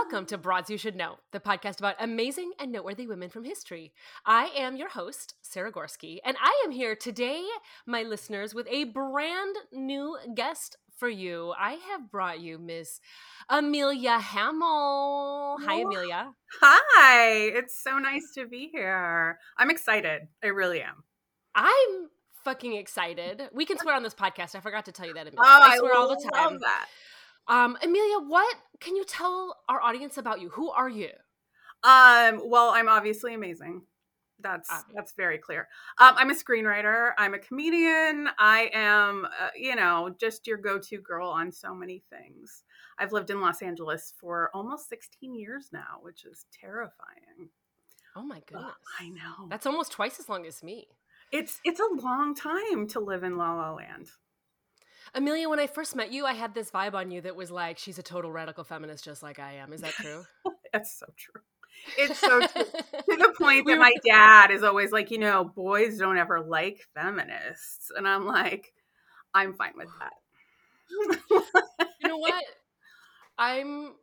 Welcome to Broads You Should Know, the podcast about amazing and noteworthy women from history. I am your host, Sara Gorsky, and I am here today, my listeners, with a brand new guest for you. I have brought you Miss Amelia Hammel. Hi, Amelia. Hi, it's so nice to be here. I'm excited. I really am. I'm fucking excited. We can swear on this podcast. I forgot to tell you that. Amelia. Oh, I swear all the time. love that. Um, Amelia, what can you tell our audience about you? Who are you? Um, well, I'm obviously amazing. That's Obvious. that's very clear. Um, I'm a screenwriter. I'm a comedian. I am, uh, you know, just your go-to girl on so many things. I've lived in Los Angeles for almost 16 years now, which is terrifying. Oh my goodness. I know. That's almost twice as long as me. it's it's a long time to live in La La Land. Amelia, when I first met you, I had this vibe on you that was like, she's a total radical feminist just like I am. Is that true? That's so true. It's so true. to the point that my dad is always like, you know, boys don't ever like feminists. And I'm like, I'm fine with that. you know what? I'm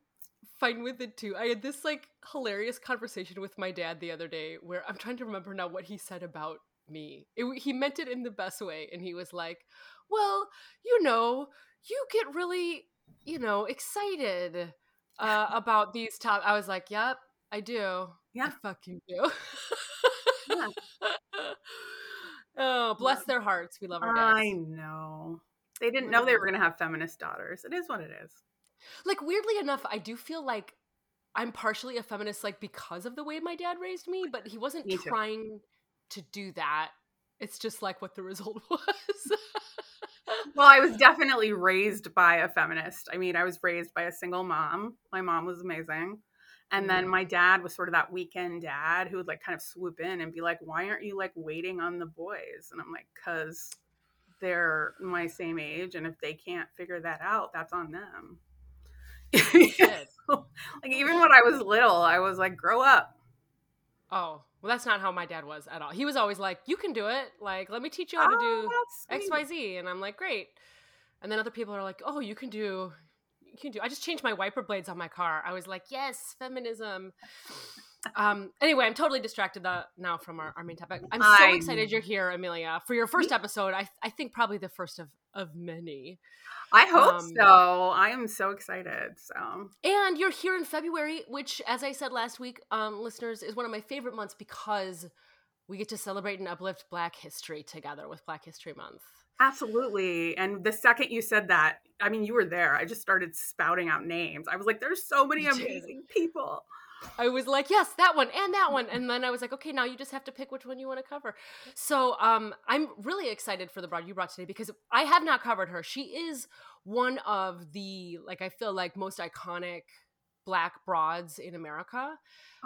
fine with it too. I had this like hilarious conversation with my dad the other day where I'm trying to remember now what he said about me. It, he meant it in the best way, and he was like, "Well, you know, you get really, you know, excited uh, about these top." I was like, "Yep, I do. Yeah. I fucking do." Yeah. oh, bless their hearts. We love our dads. I know. They didn't know they were going to have feminist daughters. It is what it is. like weirdly enough i do feel like i'm partially a feminist like because of the way my dad raised me but he wasn't Me too. To do that it's just like what the result was Well, I was definitely raised by a feminist. I mean, I was raised by a single mom. My mom was amazing. And then Mm. my dad was sort of that weekend dad who would like kind of swoop in and be like, why aren't you like waiting on the boys? And I'm like, because they're my same age. And if they can't figure that out, that's on them. Shit. like even when I was little, I was like, grow up. oh well that's not how my dad was at all. He was always like you can do it. Like let me teach you how to oh, do Oh, that's sweet. xyz and i'm like great. And then other people are like oh you can do you can do i just changed my wiper blades on my car. I was like yes feminism um anyway i'm totally distracted now from our, our main topic i'm so I excited you're here amelia for your first episode i i think probably the first of of many I hope Um, so. I am so excited. So and you're here in february which as i said last week um listeners is one of my favorite months because we get to celebrate and uplift black history together with black history month Absolutely. And the second you said that, I mean, you were there. I just started spouting out names. I was like, there's so many amazing people. I was like, yes, that one and that one. And then I was like, okay, now you just have to pick which one you want to cover. So um, I'm really excited for the broad you brought today because I have not covered her. She is one of the, like, I feel like most iconic black broads in America.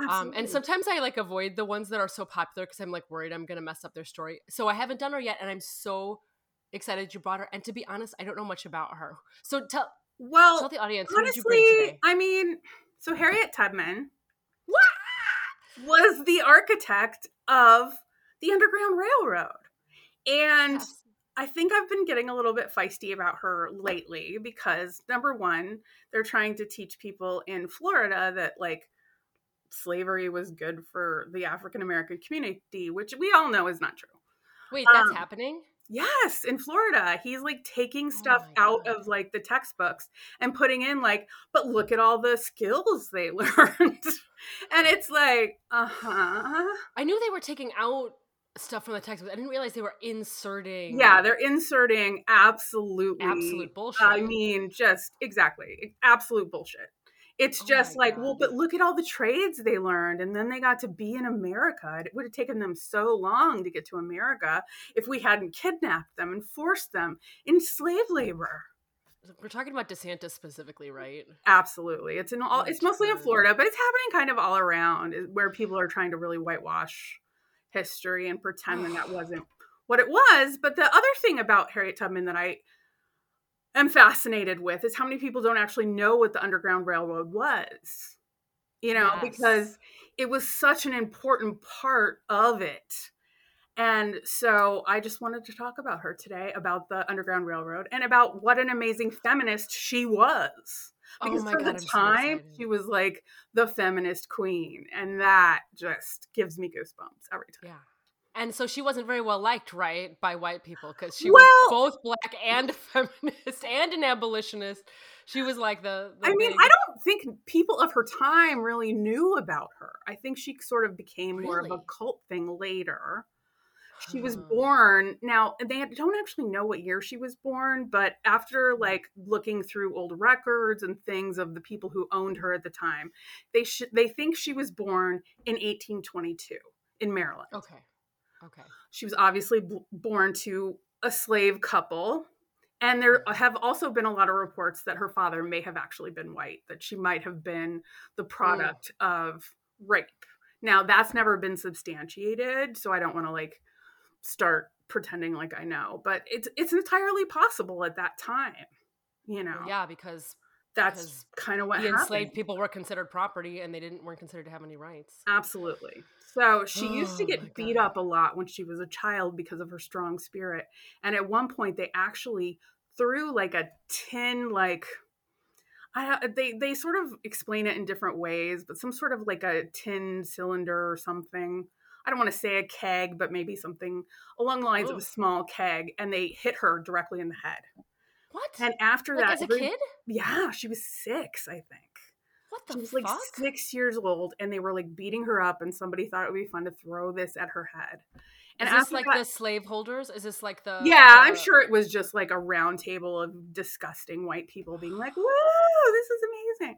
Um, and sometimes I like avoid the ones that are so popular because I'm like worried I'm going to mess up their story. So I haven't done her yet. And I'm so excited you brought her. And to be honest, I don't know much about her. So tell, well, tell the audience, who did you bring honestly? I mean, so Harriet Tubman was the architect of the Underground Railroad. And Yes. I think I've been getting a little bit feisty about her lately because number one, they're trying to teach people in Florida that like slavery was good for the African American community, which we all know is not true. Wait, that's um, happening? Yes, in Florida, he's like taking stuff my out God. of like the textbooks and putting in like, but look at all the skills they learned. and it's like, uh-huh. I knew they were taking out stuff from the textbook. I didn't realize they were inserting. Yeah, they're inserting absolutely absolute bullshit. I mean, just exactly absolute bullshit. It's Oh just like, well, but look at all the trades they learned, and then they got to be in America. It would have taken them so long to get to America if we hadn't kidnapped them and forced them in slave labor. We're talking about DeSantis specifically, right? Absolutely, it's in all. Oh, it's mostly in. Florida, but it's happening kind of all around, where people are trying to really whitewash history and pretend that that wasn't what it was. But the other thing about Harriet Tubman that I am fascinated with is how many people don't actually know what the Underground Railroad was. You know, Yes. because it was such an important part of it. And so I just wanted to talk about her today, about the Underground Railroad, and about what an amazing feminist she was. Oh because oh for god, the I'm so time, excited. she was like the feminist queen. And that just gives me goosebumps every time. Yeah. And so she wasn't very well liked, right, by white people because she Well- was both black and a feminist and an abolitionist. She was like the. the I mean, big- I don't think people of her time really knew about her. I think she sort of became more of a cult thing later. She was born now. They don't actually know what year she was born, but after mm. like looking through old records and things of the people who owned her at the time, they sh- they think she was born in 1822 in Maryland. Okay. Okay. She was obviously b- born to a slave couple. And there mm-hmm. have also been a lot of reports that her father may have actually been white, that she might have been the mm. product of rape. Now, that's never been substantiated, so I don't want to like start pretending like I know, but it's it's entirely possible at that time. You know, yeah, because that's kind of what the happened. enslaved people were considered property and they didn't weren't considered to have any rights. Absolutely. So she used to Oh get beat up a lot when she was a child because of her strong spirit. And at one point, they actually threw like a tin, like, I, they they sort of explain it in different ways, but some sort of like a tin cylinder or something. I don't want to say a keg, but maybe something along the lines of a small keg, and they hit her directly in the head. What? And after like that, as a every- kid? yeah, she was six, I think What the she was fuck? like six years old and they were like beating her up and somebody thought it would be fun to throw this at her head and Is this like that- the slave holders? Is this like the yeah i'm sure it was just like a round table of disgusting white people being like whoa this is amazing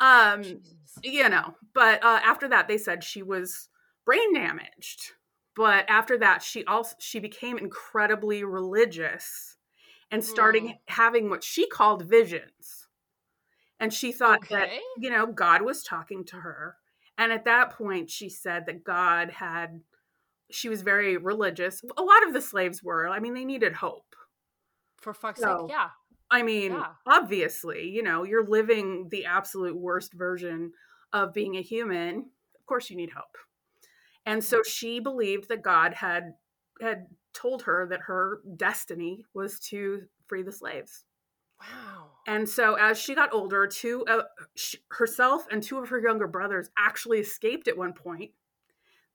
um Jesus. you know but uh, after that they said she was brain damaged but after that she also she became incredibly religious and starting Mm. having what she called visions and she thought that you know god was talking to her and at that point she said that god had she was very religious a lot of the slaves were i mean they needed hope For fuck's So, sake, yeah. I mean, Yeah. obviously, you know, you're living the absolute worst version of being a human. Of course you need hope. And so she believed that God had had told her that her destiny was to free the slaves. Wow. And so as she got older, two uh, sh- herself and two of her younger brothers actually escaped at one point.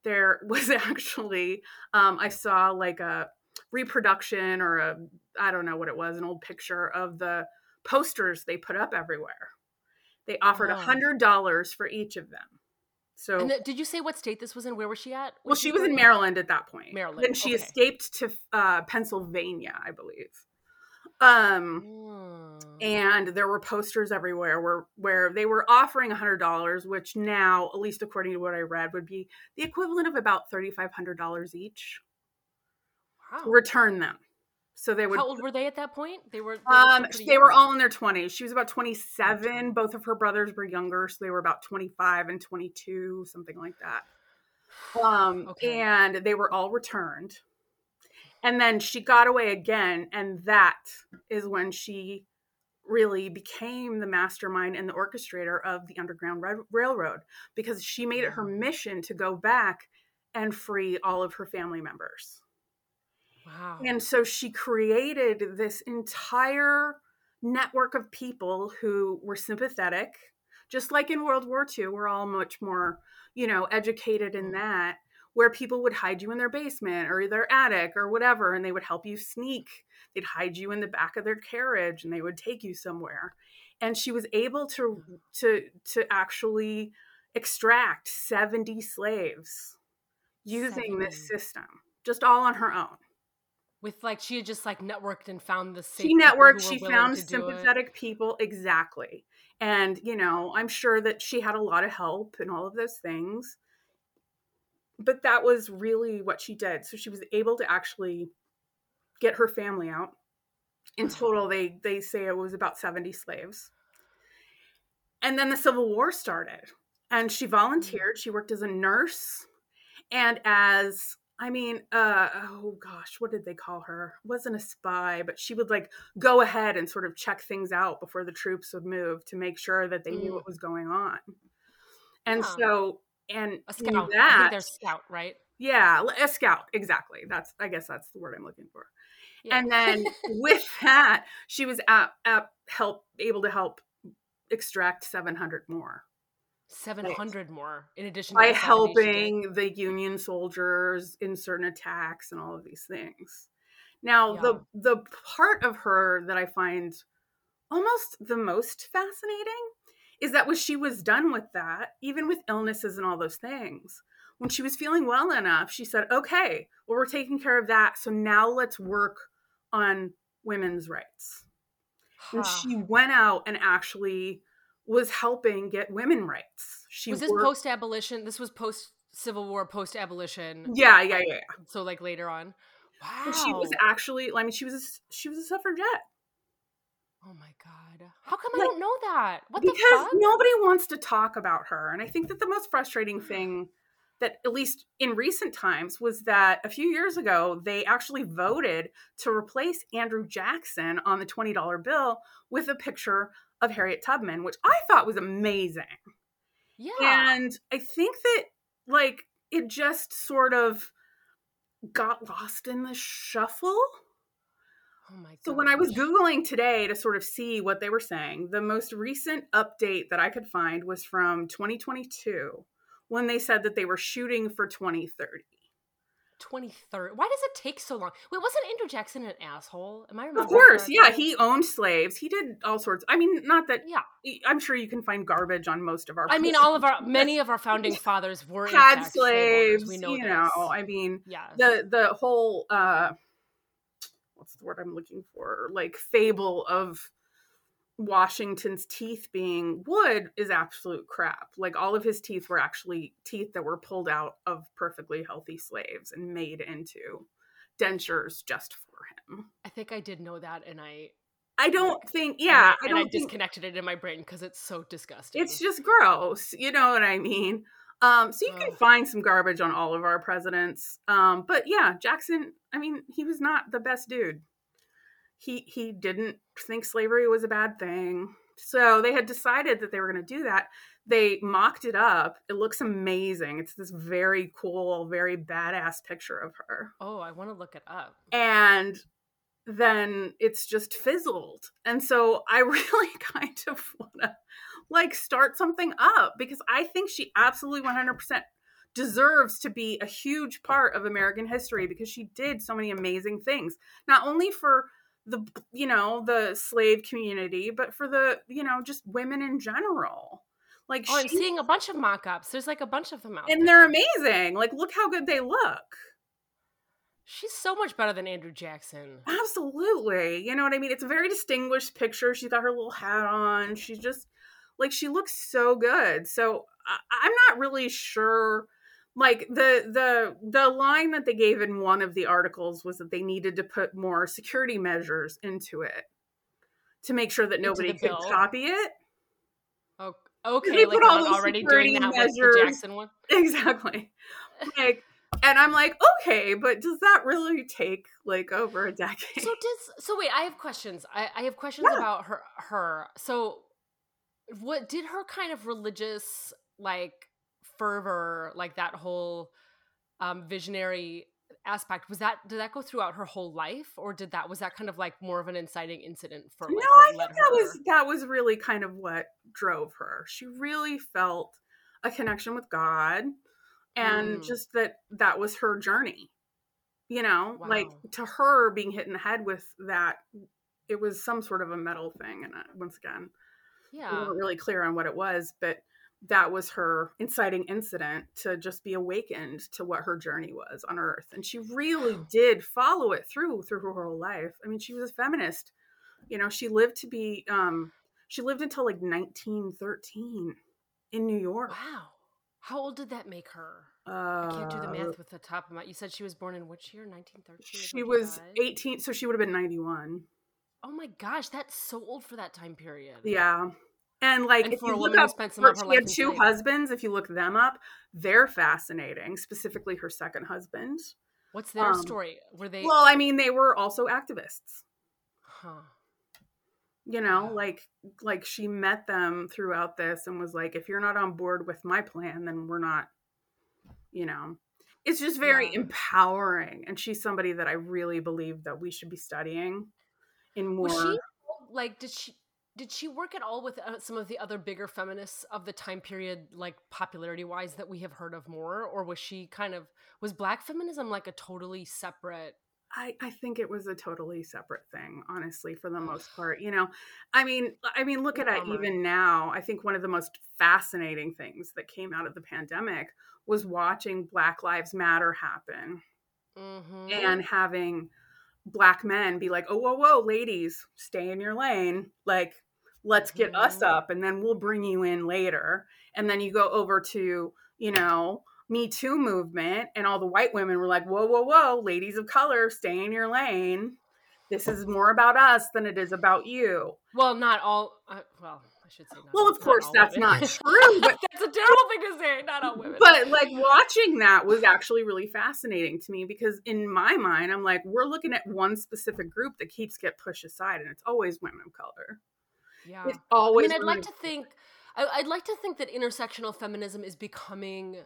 There was actually um, I saw like a reproduction or a I don't know what it was, an old picture of the posters they put up everywhere. They offered a Wow. hundred dollars for each of them. So And th- did you say what state this was in? Where was she at? well, she was in Maryland at that point. Maryland, Then she okay. escaped to uh, Pennsylvania, I believe. Um, Mm. and there were posters everywhere where where they were offering a hundred dollars, which now, at least according to what I read, would be the equivalent of about thirty five hundred dollars each Wow. return them. So they would. How old were they at that point? They were. They were, Um, pretty they were all in their twenties. She was about twenty seven. Both of her brothers were younger, so they were about twenty five and twenty two, something like that. Um, Okay. and they were all returned. And then she got away again, and that is when she really became the mastermind and the orchestrator of the Underground Ra- Railroad because she made it her mission to go back and free all of her family members. Wow. And so she created this entire network of people who were sympathetic. Just like in World War II, we're all much more, you know, educated in mm. that, where people would hide you in their basement or their attic or whatever, and they would help you sneak. They'd hide you in the back of their carriage and they would take you somewhere. And she was able to mm. to to actually extract 70 slaves using this system, just all on her own. With like she had just like networked and found the she networked she found sympathetic people exactly. And you know i'm sure that she had a lot of help and all of those things. But that was really what she did. So she was able to actually get her family out. In total they they say it was about 70 slaves. And then the civil war started. And she mm-hmm. volunteered. She worked as a nurse and as I mean, uh, oh gosh, what did they call her? Wasn't a spy, but she would like go ahead and sort of check things out before the troops would move to make sure that they knew Mm. what was going on. And so, and A scout. I that, think they're scout, right? yeah, a scout, exactly. That's, I guess that's the word I'm looking for. Yeah. And then with that, she was at, at help able to help extract 700 more. Seven hundred more in addition by the 70 she did. helping the Union soldiers in certain attacks and all of these things. Now, the the part of her that I find almost the most fascinating is that when she was done with that, even with illnesses and all those things, when she was feeling well enough, she said, "Okay, well, we're taking care of that. So now let's work on women's rights." And she went out and actually was helping get women rights. She was this worked- post abolition? This was post Civil War, post abolition. Yeah, yeah, yeah. yeah. So like later on. Wow. And she was actually, I mean, she was a, she was a suffragette Oh my god. How come I don't know that? What because the fuck? nobody wants to talk about her. And I think that the most frustrating thing that, at least in recent times, was that a few years ago they actually voted to replace Andrew Jackson on the twenty dollar bill with a picture of Harriet Tubman, which I thought was amazing. Yeah. And I think that like it just sort of got lost in the shuffle. oh my god. So when I was Googling today to sort of see what they were saying, the most recent update that I could find was from 2022 when they said that they were shooting for 2030. 23rd. Why does it take so long? Wait, wasn't Andrew Jackson an asshole? Am I remembering? Of course, yeah, he owned slaves. He did all sorts. I mean, not that Yeah. I'm sure you can find garbage on most of our I mean, all of our many of our founding fathers were had owners. slaves, We know you this. know. I mean, yeah. the the whole uh what's the word I'm looking for? Like fable of Washington's teeth being wood is absolute crap. Like all of his teeth were actually teeth that were pulled out of perfectly healthy slaves and made into dentures just for him. I think I did know that, and I I don't think yeah, and I and I disconnected it in my brain because it's so disgusting. it's just gross. You know what I mean? Um, so you can find some garbage on all of our presidents. Um, but yeah, Jackson, I mean, he was not the best dude. He he didn't think slavery was a bad thing. So they had decided that they were going to do that. They mocked it up. It looks amazing. It's this very cool, very badass picture of her. oh, I want to look it up. And then it's just fizzled. And so I really kind of want to like start something up because I think she absolutely 100% deserves to be a huge part of American history because she did so many amazing things. Not only for the you know, the slave community, but for the, you know, just women in general. Like Oh, I'm seeing a bunch of mock-ups. There's like a bunch of them out and there. they're amazing. Like look how good they look. She's so much better than Andrew Jackson. Absolutely. You know what I mean? It's a very distinguished picture. She's got her little hat on. She's just like she looks so good. So I, I'm not really sure. Like the the the line that they gave in one of the articles was that they needed to put more security measures into it to make sure that Into nobody could bill? copy it. Oh, They okay. Like put all those already doing that with the measures. Jackson one. Exactly. Like and I'm like, okay, but does that really take like over a decade? So does so wait, I have questions. I, I have questions Yeah. about her her. So what did her kind of religious like fervor, like that whole um visionary aspect, was that did that go throughout her whole life? Or did that was that kind of like more of an inciting incident for like, no, I think that her- was that was really kind of what drove her. She really felt a connection with God, and Mm. just that that was her journey. You know, like to her being hit in the head with that, it was some sort of a metal thing. And once again, we Yeah. weren't really clear on what it was, but that was her inciting incident to just be awakened to what her journey was on Earth, and she really did follow it through through her whole life. I mean, she was a feminist. You know, she lived to be. um She lived until like 1913 in New York. Wow. How old did that make her? Uh, I can't do the math with the top of my. You said she was born in which year? 1913. She was 18, so she would have been 91. Oh my gosh, that's so old for that time period. Yeah. And like And if for you a look woman up, spent some her- of her she life had two slavery. husbands. If you look them up, they're fascinating. Specifically, her second husband. What's their Um, story? Were they? Well, I mean, they were also activists. huh. You know, like like she met them throughout this and was like, if you're not on board with my plan, then we're not. You know, it's just very Yeah. empowering, and she's somebody that I really believe that we should be studying in more. Was she like? Did she? Did she work at all with uh, some of the other bigger feminists of the time period, like popularity wise, that we have heard of more? Or was she kind of was Black feminism like a totally separate? I, I think it was a totally separate thing, honestly, for the most part. You know, I mean, I mean, look at it even now. I think one of the most fascinating things that came out of the pandemic was watching Black Lives Matter happen Mhm. and having black men be like, "Oh, whoa, whoa, ladies, stay in your lane. Like, let's get us Mhm. up, and then we'll bring you in later." And then you go over to, you know, Me Too movement, and all the white women were like, "Whoa, whoa, whoa, ladies of color, stay in your lane. This is more about us than it is about you." well, not all. Uh, well, I should say. Not, Well, of not course, all that's women. not true, but that's a terrible thing to say. Not all women. but like watching that was actually really fascinating to me because in my mind i'm like we're looking at one specific group that keeps get pushed aside and it's always women of color yeah. it's I mean, I'd like to think, I, I'd like to think that intersectional feminism is becoming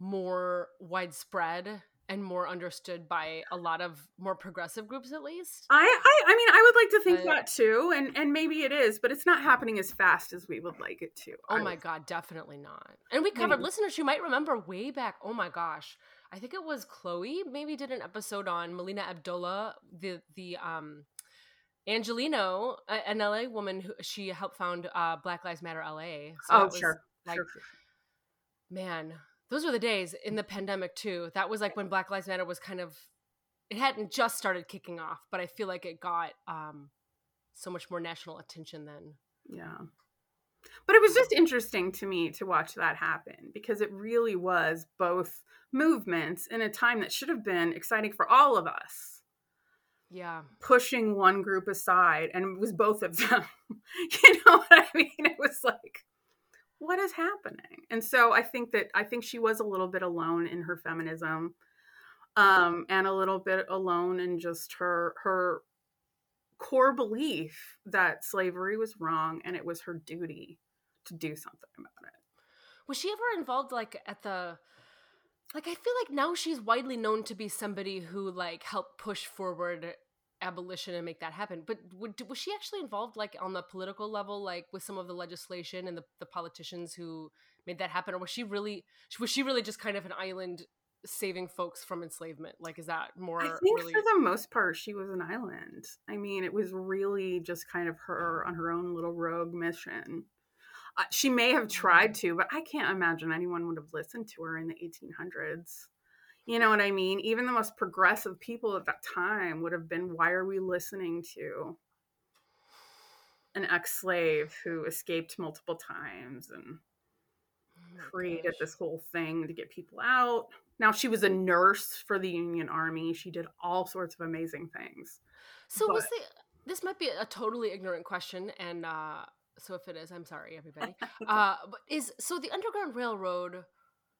more widespread and more understood by a lot of more progressive groups, at least. I, I i mean i would like to think But- that too and and maybe it is but it's not happening as fast as we would like it to Oh my would- god, definitely not. And we covered Maybe. listeners you might remember way back. Oh my gosh, I think it was Chloe. Maybe did an episode on Melina Abdullah, the the um Angeleno, an LA woman who she helped found uh, Black Lives Matter LA. So oh was, sure like sure, sure. man, those were the days in the pandemic too. That was like when Black Lives Matter was kind of it hadn't just started kicking off, but I feel like it got um so much more national attention then. yeah but it was just interesting to me to watch that happen because it really was both movements in a time that should have been exciting for all of us Yeah. pushing one group aside and it was both of them. You know what i mean? It was like what is happening? And so i think that i think she was a little bit alone in her feminism um and a little bit alone in just her her core belief that slavery was wrong and it was her duty to do something about it. Was she ever involved like at the like I feel like now she's widely known to be somebody who like helped push forward abolition and make that happen. But would, was she actually involved like on the political level like with some of the legislation and the, the politicians who made that happen or was she really was she really just kind of an island saving folks from enslavement? Like is that more I think really for the most part, she was an island. I mean, it was really just kind of her on her own little rogue mission. She may have tried to, but I can't imagine anyone would have listened to her in the 1800s. You know what I mean? Even the most progressive people at that time would have been, why are we listening to an ex slave who escaped multiple times and Oh created gosh. this whole thing to get people out. Now she was a nurse for the Union Army. She did all sorts of amazing things. So was the this might be a totally ignorant question, and uh, so if it is, I'm sorry, everybody. uh, but is so the Underground Railroad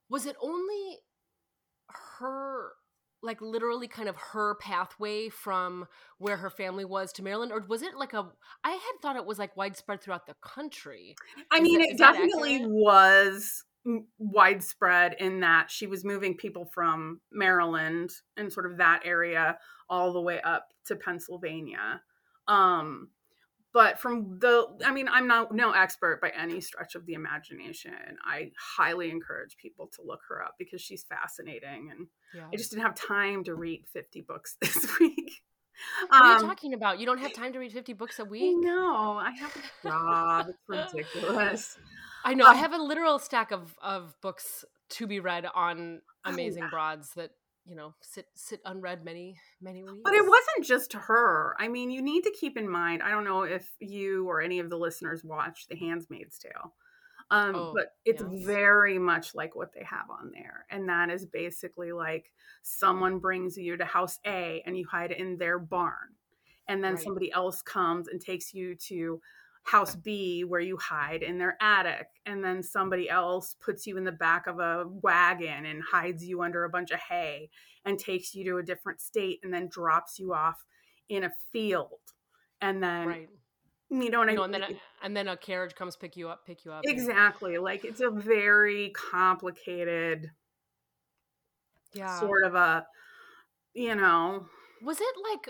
was it only her, like literally kind of her pathway from where her family was to Maryland, or was it like a? I had thought it was like widespread throughout the country. I Is mean, that- it definitely was widespread in that she was moving people from Maryland and sort of that area all the way up to Pennsylvania. Um, but from the, I mean, I'm not no expert by any stretch of the imagination. I highly encourage people to look her up because she's fascinating, and Yeah. I just didn't have time to read 50 books this week. What are you Um, talking about? You don't have time to read 50 books a week? no, I have a job. It's ridiculous. I know. I Um, have a literal stack of of books to be read on Oh, amazing yeah. broads that you know sit sit unread many many weeks. But it wasn't just her. I mean, you need to keep in mind. I don't know if you or any of the listeners watch The Handmaid's Tale, um, Oh, but it's yes. very much like what they have on there, and that is basically like someone brings you to House A and you hide in their barn, and then Right. somebody else comes and takes you to house B where you hide in their attic and then somebody else puts you in the back of a wagon and hides you under a bunch of hay and takes you to a different state and then drops you off in a field and then right. you know what You I know, and mean? then a, and then a carriage comes pick you up, pick you up. and- exactly like it's a very complicated Yeah. sort of a you know Was it like,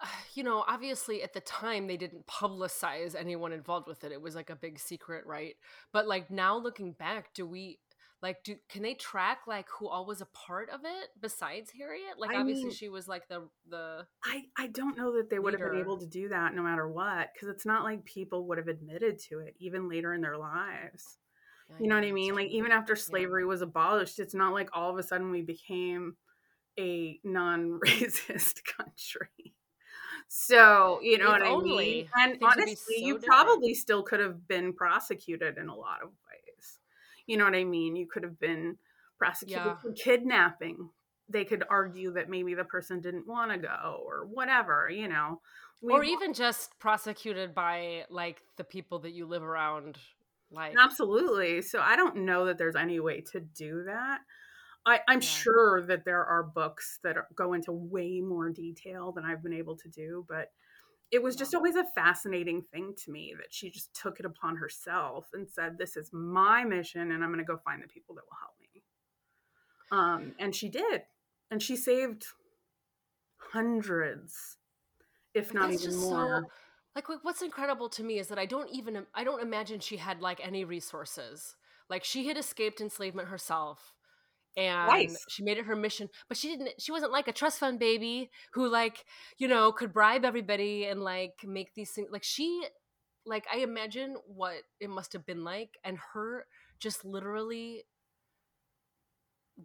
Uh, you know, obviously at the time they didn't publicize anyone involved with it. It was like a big secret, right? But like now looking back, do we like do can they track like who all was a part of it besides Harriet? Like I obviously mean- she was like the the I, I don't know that they would have been able to do that no matter what because it's not like people would have admitted to it even later in their lives you know what i mean like even after slavery was abolished it's not like all of a sudden we became a non-racist country so you know If what i mean and things would be honestly so you different. probably still could have been prosecuted in a lot of ways you know what i mean you could have been prosecuted Yeah. for kidnapping they could argue that maybe the person didn't want to go or whatever you know We- or even just prosecuted by like the people that you live around like Absolutely. So I don't know that there's any way to do that. I, I'm Yeah. sure that there are books that are, go into way more detail than I've been able to do, but it was just always a fascinating thing to me that she just took it upon herself and said, "This is my mission, and I'm going to go find the people that will help me." Um, and she did, and she saved hundreds, if But not even more. So, like, what's incredible to me is that I don't even I don't imagine she had like any resources. Like, she had escaped enslavement herself, and Twice. she made it her mission. But she didn't. She wasn't like a trust fund baby who, like, you know, could bribe everybody and like make these things. Like, she, like, I imagine what it must have been like, and her just literally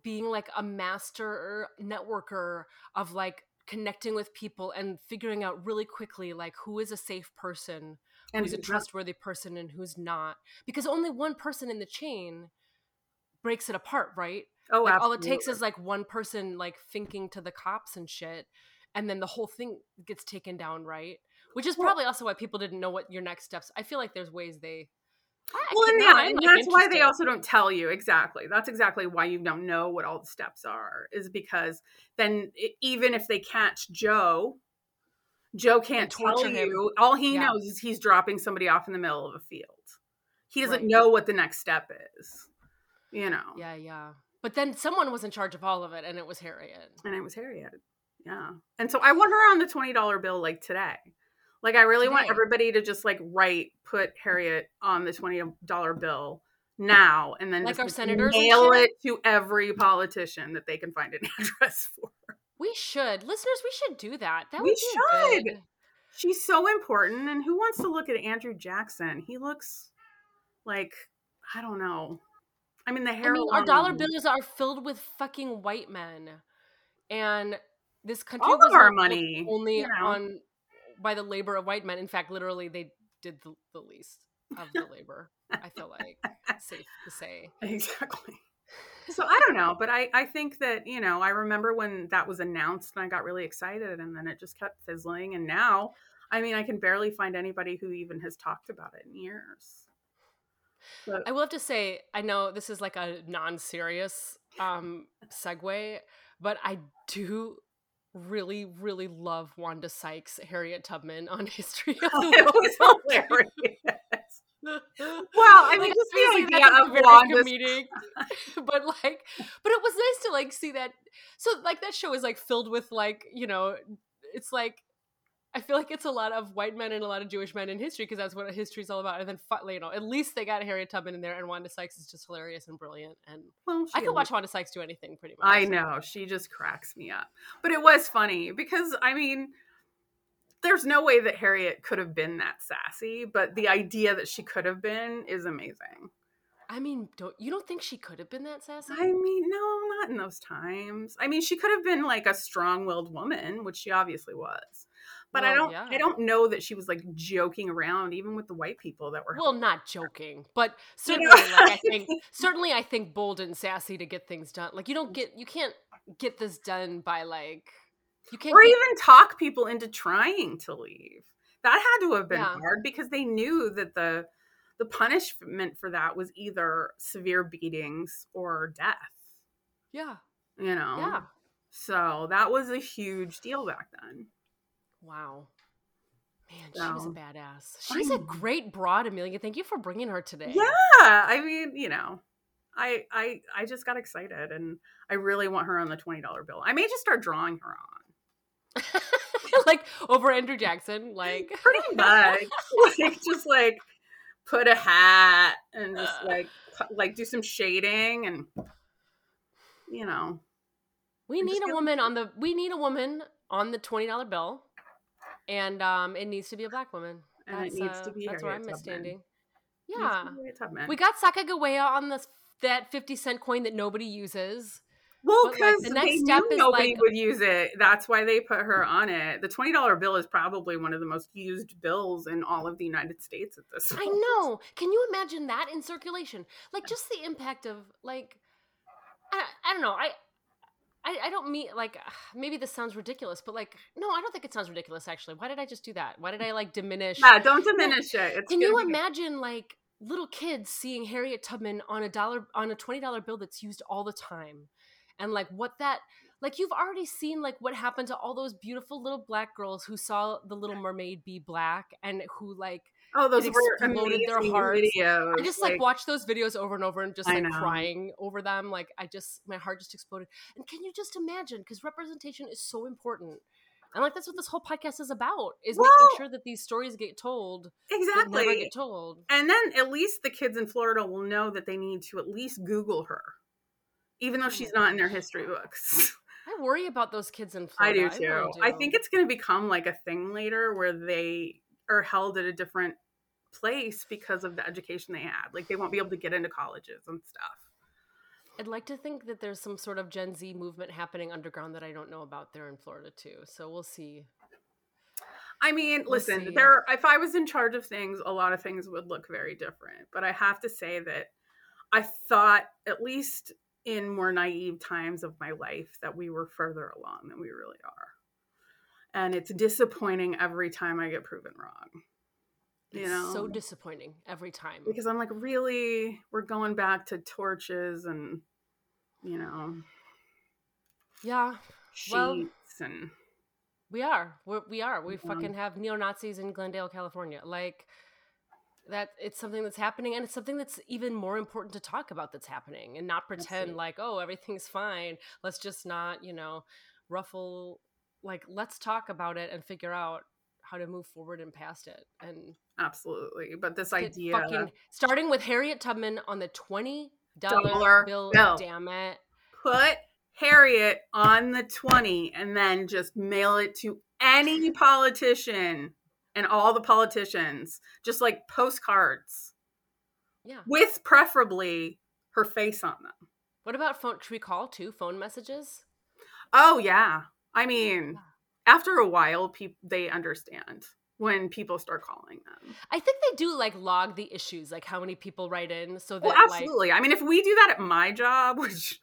being like a master networker of like connecting with people and figuring out really quickly like who is a safe person and who's a trustworthy person and who's not because only one person in the chain breaks it apart right oh, like all it takes is like one person like thinking to the cops and shit and then the whole thing gets taken down right which is Well- probably also why people didn't know what your next steps i feel like there's ways they well, could- and now yeah, and like, that's why they also don't tell you exactly. That's exactly why you don't know what all the steps are, is because then i even if they catch Joe, Joe can't tell him. you. All he Yeah. knows is he's dropping somebody off in the middle of a field. He doesn't Right. know what the next step is. You know. yeah yeah but then someone was in charge of all of it and it was harriet And it was Harriet. Yeah. And so I want her on the twenty dollar bill like today. Like I really want everybody to just like write put Harriet on the twenty dollar bill now and then Like just our senators mail it to every politician that they can find an address for. We should, listeners. We should do that. That We would be should. good. She's so important and who wants to look at Andrew Jackson? He looks like I don't know. I mean the hair. I mean, our dollar bills are filled with fucking white men, and this country All of was our money, only you know. on by the labor of white men. In fact, literally, they did the, the least of the labor. I feel like safe to say. Exactly. So I don't know, but I I think that you know I remember when that was announced and I got really excited, and then it just kept fizzling, and now I mean I can barely find anybody who even has talked about it in years. But I will have to say, I know this is like a non-serious um segue, but I do really, really love Wanda Sykes, Harriet Tubman on History of the it was World. hilarious. well, I mean, just the idea of Wanda's- comedic, but like, but it was nice to like see that. So like that show is like filled with like you know, it's like I feel like it's a lot of white men and a lot of Jewish men in history because that's what history is all about. And then you know, at least they got Harriet Tubman in there, and Wanda Sykes is just hilarious and brilliant. And Well, I could watch Wanda Sykes do anything pretty much. I know she just cracks me up, but it was funny because I mean, there's no way that Harriet could have been that sassy, but the idea that she could have been is amazing. I mean, don't you don't think she could have been that sassy? I mean, no, not in those times. I mean, she could have been like a strong-willed woman, which she obviously was. But I don't yeah. I don't know that she was like joking around even with the white people that were Well, not joking, but You certainly, know? like I think, certainly, I think bold and sassy to get things done. Like you don't get, you can't get this done by like, you can't. or get, even talk people into trying to leave. That had to have been Yeah. hard because they knew that the the punishment for that was either severe beatings or death. Yeah. You know. Yeah. So that was a huge deal back then. Wow. Man, she was a badass. She's a great broad, Amelia. Thank you for bringing her today. Yeah, I mean, you know, I I I just got excited, and I really want her on the twenty dollar bill. I may just start drawing her on. like over Andrew Jackson. Like Pretty much, like just like put a hat and just Uh. like like do some shading and you know. we need a woman on the we need a woman on the twenty dollar bill. And um it needs to be a black woman. And it needs uh, to be that's where I'm standing. Yeah. be Harriet Tubman. We got Sacagawea on this that 50 cent coin that nobody uses. Well, But, like, because the they next knew step is, nobody like- would use it. That's why they put her on it. The twenty dollar bill is probably one of the most used bills in all of the United States at this. Point. I know. Can you imagine that in circulation? Like just the impact of like I, I don't know. I I, I don't mean like maybe this sounds ridiculous, but like no, I don't think it sounds ridiculous actually. Why did I just do that? Why did I like diminish? Yeah, don't diminish it. It's Can you be- imagine like little kids seeing Harriet Tubman on a dollar on a twenty dollar bill that's used all the time, and like what that like you've already seen like what happened to all those beautiful little black girls who saw the Little Mermaid be black and who like Oh, those were exploded their hearts. videos. I just like, watch those videos over and over and just like crying over them. Like I just my heart just exploded. And can you just imagine? Because representation is so important. And like that's what this whole podcast is about is Well- making sure that these stories get told exactly. get told. And then at least the kids in Florida will know that they need to at least Google her, even though oh she's not in their history books. I worry about those kids in Florida. I do too. really I think it's going to become like a thing later where they are held at a different place because of the education they had. Like they won't be able to get into colleges and stuff. I'd like to think that there's some sort of Gen Z movement happening underground that I don't know about there in Florida too. So we'll see. I mean, We'll listen, see. there if I was in charge of things, a lot of things would look very different. But I have to say that I thought at least in more naive times of my life that we were further along than we really are. And it's disappointing every time I get proven wrong. You It's know, so disappointing every time. because I'm like, really, we're going back to torches and you know, yeah, Well- sheets and we are. We're, we are. We Yeah. fucking have neo Nazis in Glendale, California. Like that. It's something that's happening, and it's something that's even more important to talk about. That's happening, and not pretend like, oh, everything's fine. Let's just not, you know, ruffle. Like, let's talk about it and figure out how to move forward and past it. And absolutely. But this idea, fucking starting with Harriet Tubman on the twenty Dollar dollar bill. bill. Damn it. put Harriet on the 20 and then just mail it to any politician and all the politicians, just like postcards Yeah. with preferably her face on them. What about phone? Should we call too? Phone messages. Oh, yeah. I mean, after a while, people they understand when people start calling them. I think they do like log the issues, like how many people write in, so oh, that Well, like absolutely. I mean, if we do that at my job, which,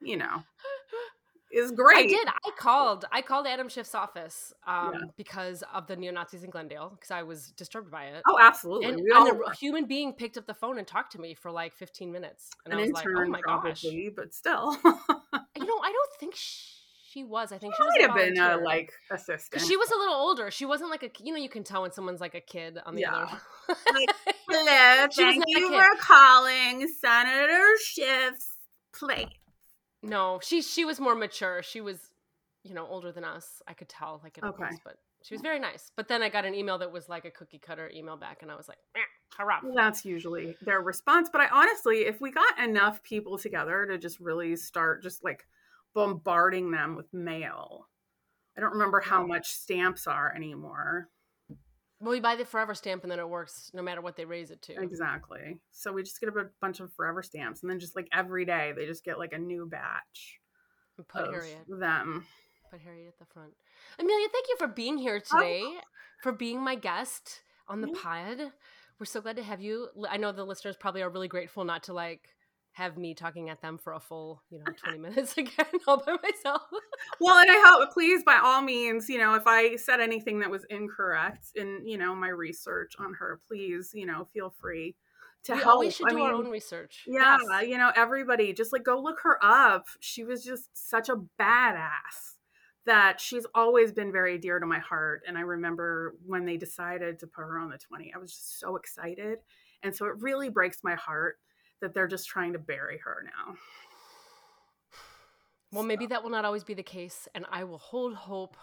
you know, is great. I did. I called. I called Adam Schiff's office um, Yeah. because of the neo Nazis in Glendale because I was disturbed by it. Oh, absolutely. and, and human being picked up the phone and talked to me for like 15 minutes, and an I was like, "Oh my gosh!" but still. You know, I don't think she was. I think she was might a have been a like assistant. she was a little older. She wasn't like a you know you can tell when someone's like a kid on the Yeah. other. Like, Hello, She was thank not you for calling Senator Schiff's place. No, she she was more mature. She was you know older than us. I could tell like in Okay. okay. but she was very nice. But then I got an email that was like a cookie cutter email back, and I was like, hurrah. Well, that's usually their response. But I honestly, if we got enough people together to just really start just like bombarding them with mail, I don't remember how much stamps are anymore. Well, you buy the forever stamp, and then it works no matter what they raise it to. Exactly. So we just get a bunch of forever stamps, and then just like every day they just get like a new batch And put of Harriet, them. put Harriet at the front. Amelia, thank you for being here oh, today, for being my guest on the pod. We're so glad to have you. I know the listeners probably are really grateful not to like have me talking at them for a full, you know, 20 minutes again all by myself. Well, and I hope, please, by all means, you know, if I said anything that was incorrect in, you know, my research on her, please, you know, feel free to we help. always should I do our own research. Yeah, Yes. you know, everybody just like go look her up. She was just such a badass that she's always been very dear to my heart. And I remember when they decided to put her on the 20, I was just so excited. And so it really breaks my heart that they're just trying to bury her now. Well, maybe that will not always be the case, and I will hold hope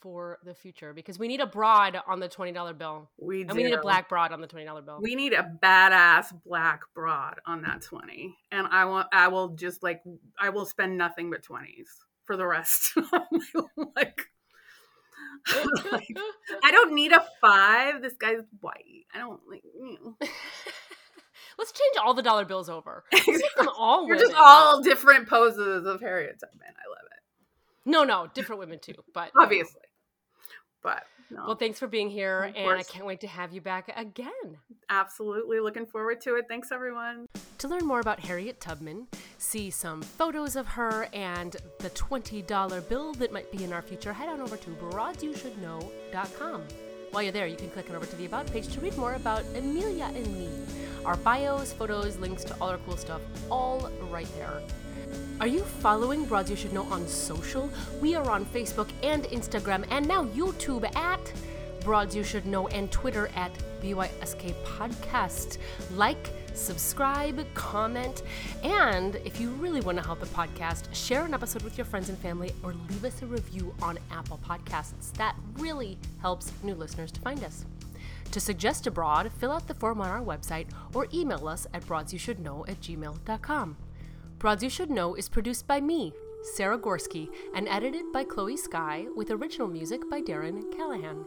for the future because we need a broad on the $20 bill. We do. And we need a black broad on the $20 bill. We need a badass black broad on that 20. And I want I will just like I will spend nothing but 20s for the rest of my like I don't need a five. This guy's white. I don't like. You know. Let's change all the dollar bills over. Them all You're just all different poses of Harriet Tubman. I love it. No, no, different women too. But Obviously, but no, Well, thanks for being here, Of and I can't wait to have you back again. absolutely looking forward to it. Thanks, everyone. To learn more about Harriet Tubman, see some photos of her and the $20 bill that might be in our future, head on over to broadsyoushouldknow.com. While you're there, you can click on over to the About page to read more about Amelia and me. Our bios, photos, links to all our cool stuff, all right there. Are you following Broads You Should Know on social? We are on Facebook and Instagram and now YouTube at Broads You Should Know and Twitter at BYSK Podcast. Like, subscribe, comment, and if you really want to help the podcast, share an episode with your friends and family or leave us a review on Apple Podcasts. That really helps new listeners to find us. To suggest a broad, fill out the form on our website or email us at broadsyoushouldknow at gmail.com. Broads You Should Know is produced by me, Sara Gorsky, and edited by Chloe Skye, with original music by Darren Callahan.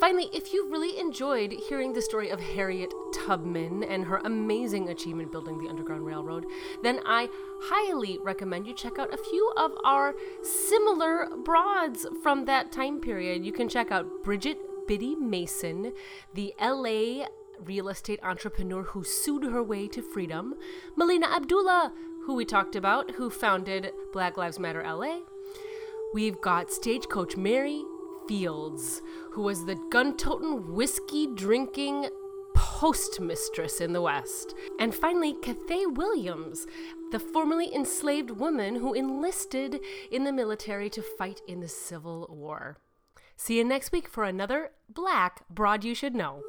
Finally, if you really enjoyed hearing the story of Harriet Tubman and her amazing achievement building the Underground Railroad, then I highly recommend you check out a few of our similar broads from that time period. You can check out Bridget Biddy Mason, the LA real estate entrepreneur who sued her way to freedom, Melina Abdullah, who we talked about, who founded Black Lives Matter LA. We've got stagecoach Mary Fields, who was the gun toting, whiskey drinking postmistress in the West. And finally, Cathay Williams, the formerly enslaved woman who enlisted in the military to fight in the Civil War. See you next week for another Black Broad You Should Know.